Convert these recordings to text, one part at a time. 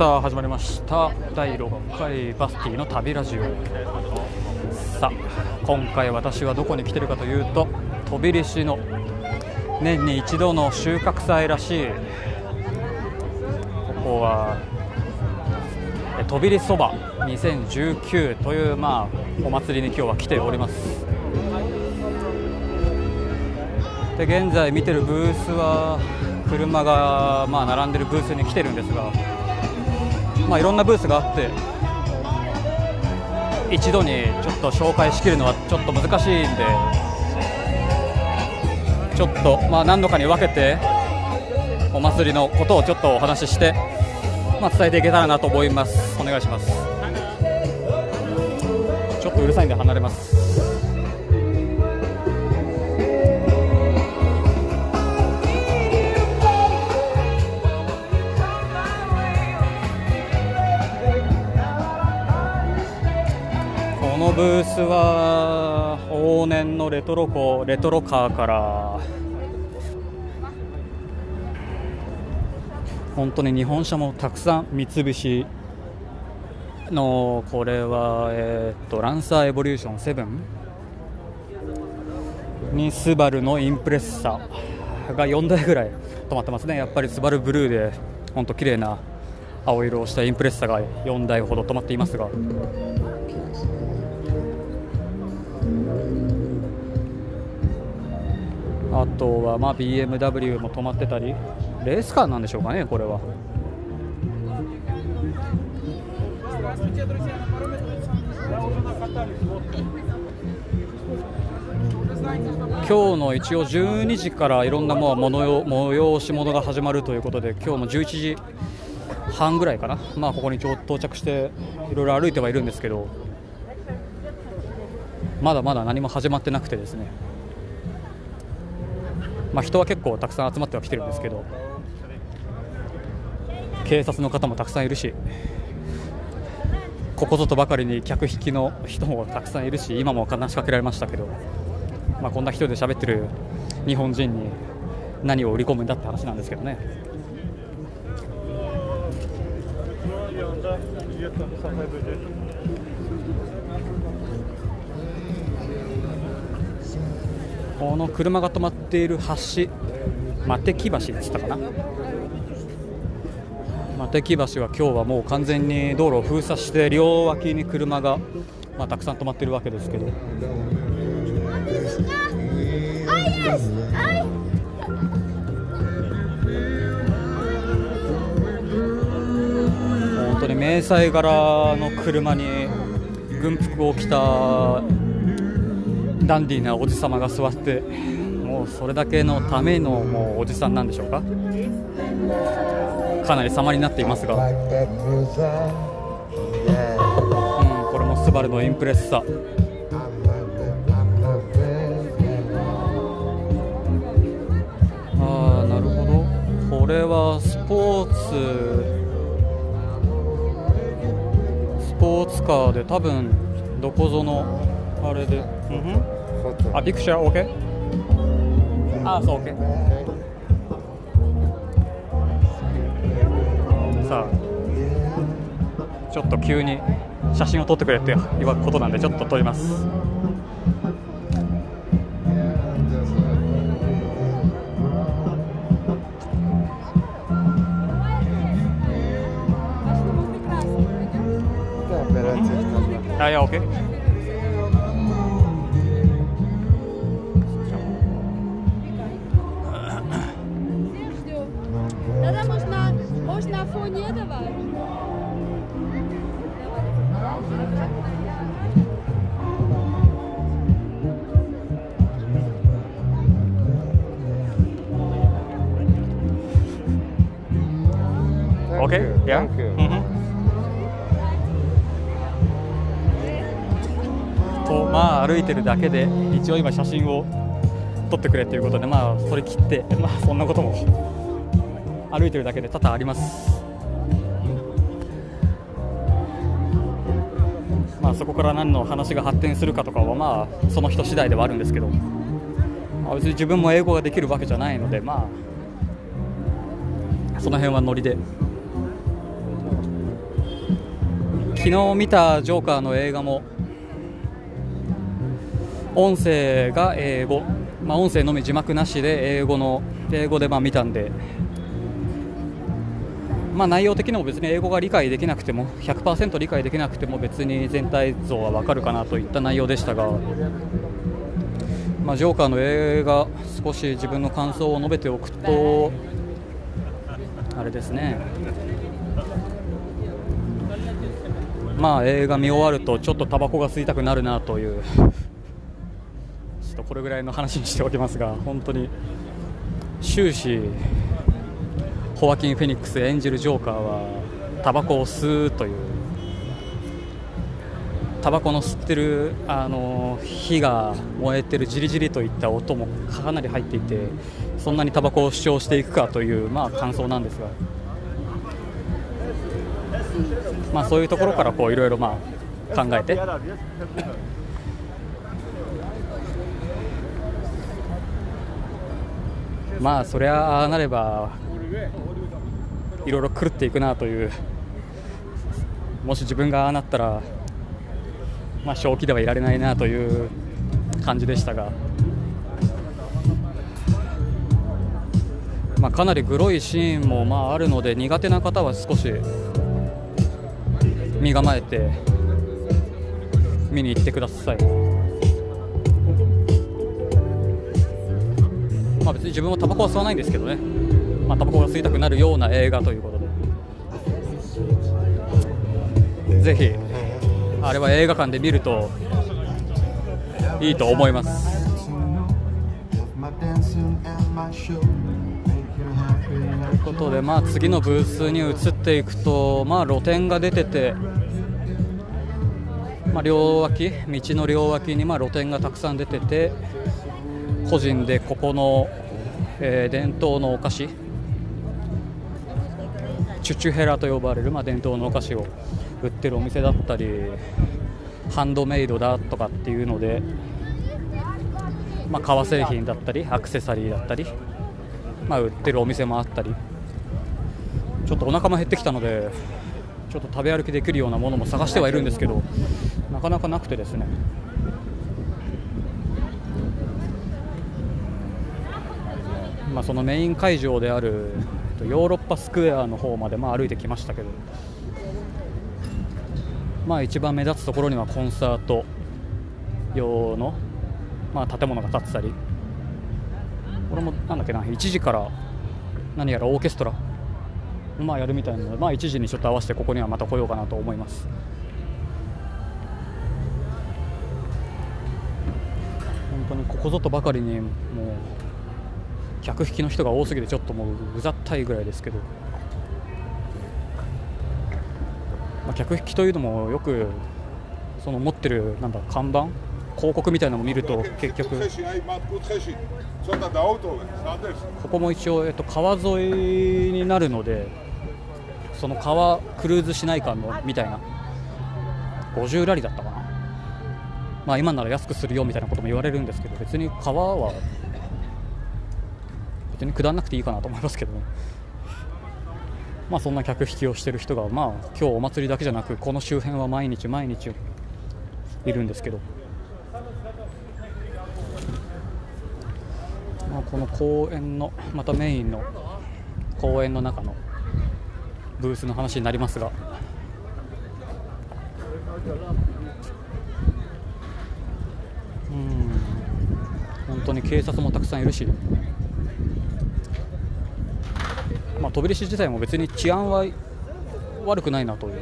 さあ始まりました。第6回バスティの旅ラジオ。さあ今回私はどこに来てるかというと飛び石の年に一度の収穫祭らしい。ここは飛びりそば2019というまあお祭りに今日は来ております。で現在見てるブースは車がまあ並んでるブースに来てるんですがまあ、いろんなブースがあって一度にちょっと紹介しきるのはちょっと難しいんでちょっとまあ何度かに分けてお祭りのことをちょっとお話しして、まあ、伝えていけたらなと思います。お願いします。ちょっとうるさいんで離れます。ブースは往年のレトロコレトロカーから。本当に日本車もたくさん三菱のこれは、えー、とランサーエボリューション7にスバルのインプレッサが4台ぐらい止まってますね。やっぱりスバルブルーで本当綺麗な青色をしたインプレッサが4台ほど止まっていますが。あとはまあ BMW も止まってたりレースカーなんでしょうかねこれは。今日の一応12時からいろんなもう催し物が始まるということで今日も11時半ぐらいかな、まあ、ここに到着していろいろ歩いてはいるんですけどまだまだ何も始まってなくてですねまあ、人は結構たくさん集まってはきてるんですけど警察の方もたくさんいるしここぞとばかりに客引きの人もたくさんいるし今も話しかけられましたけど、まあ、こんな人で喋ってる日本人に何を売り込むんだって話なんですけどね。この車が止まっている橋、マテキ橋でしたかな、マテキ橋は今日はもう完全に道路を封鎖して両脇に車が、まあ、たくさん止まっているわけですけど。本当に迷彩柄の車に軍服を着たダンディーなおじさまが座ってもうそれだけのためのもうおじさんなんでしょうか？かなり様になっていますが、うん、これもスバルのインプレッサああなるほど。これはスポーツスポーツカーで多分どこぞのあれで、うん。あ、ピクチャー OK? あ、そう OK. さあちょっと急に写真を撮ってくれっていうことなんでちょっと撮りますあ、いや、OK とまあ歩いてるだけで一応今写真を撮ってくれということでまあそれ切ってまあそんなことも歩いてるだけで多々ありますあそこから何の話が発展するかとかはまあその人次第ではあるんですけど、まあ、別に自分も英語ができるわけじゃないのでまあその辺はノリで。昨日見たジョーカーの映画も音声が英語、まあ、音声のみ字幕なしで英語の英語でまあ見たんで、まあ、内容的にも別に英語が理解できなくても100%理解できなくても別に全体像は分かるかなといった内容でしたが、まあ、ジョーカーの映画少し自分の感想を述べておくとあれですね。まあ映画見終わるとちょっとタバコが吸いたくなるなというちょっとこれぐらいの話にしておきますが本当に終始ホワキン・フェニックス演じるジョーカーはタバコを吸うというタバコの吸ってるあの火が燃えてるじりじりといった音もかなり入っていてそんなにタバコを主張していくかという、まあ、感想なんですが、まあ、そういうところからいろいろ考えて。まあそりゃあなればいろいろ狂っていくなというもし自分がああなったら、まあ、正気ではいられないなという感じでしたが、まあ、かなりグロいシーンもまああるので苦手な方は少し身構えて見に行ってください。まあ、別に自分もタバコは吸わないんですけどね、まあ、タバコが吸いたくなるような映画ということで。ぜひあれは映画館で見るといいと思います。ということで、まあ、次のブースに移っていくと、まあ、露店が出てて、まあ、両脇道の両脇にまあ露店がたくさん出てて個人でここの、えー、伝統のお菓子チュチュヘラと呼ばれる、まあ、伝統のお菓子を売ってるお店だったりハンドメイドだとかっていうので、まあ、革製品だったりアクセサリーだったり、まあ、売ってるお店もあったりちょっとお腹も減ってきたのでちょっと食べ歩きできるようなものも探してはいるんですけどなかなかなくてですね。まあ、そのメイン会場であるヨーロッパスクエアの方までまあ歩いてきましたけど、まあ、一番目立つところにはコンサート用の、まあ、建物が建ってたり。これもなんだっけな1時から何やらオーケストラ。まあやるみたいなので、まあ、1時にちょっと合わせてここにはまた来ようかなと思います。本当にここぞとばかりにもう客引きの人が多すぎてちょっともううざったいぐらいですけど、まあ、客引きというのもよくその持ってるなんだ看板広告みたいなのを見ると結局ここも一応、えっと、川沿いになるのでその川クルーズしないかのみたいな50ラリだったかな、まあ、今なら安くするよみたいなことも言われるんですけど別に川は別に下らなくていいかなと思いますけどね。まあ、そんな客引きをしている人が、まあ、今日お祭りだけじゃなくこの周辺は毎日毎日いるんですけど、まあ、この公園のまたメインの公園の中のブースの話になりますが。うん本当に警察もたくさんいるしまあ、飛び出し自体も別に治安は悪くないなという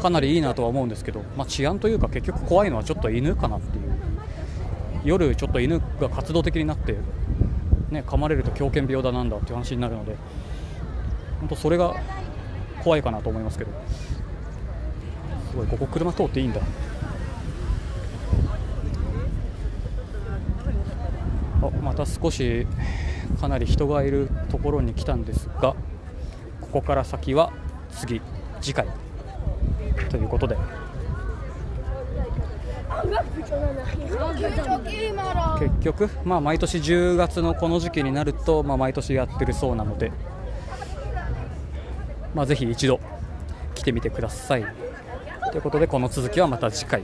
かなりいいなとは思うんですけど、まあ、治安というか結局怖いのはちょっと犬かなっていう。夜ちょっと犬が活動的になって、ね、噛まれると狂犬病だなんだっていう話になるので本当それが怖いかなと思いますけど。すごいここ車通っていいんだ。あまた少しかなり人がいる。ところに来たんですがここから先は次次回。ということで。結局、まあ、毎年10月のこの時期になると、まあ、毎年やってるそうなので、まあ、ぜひ一度来てみてください。ということでこの続きはまた次回。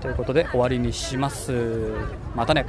ということで終わりにします。またね。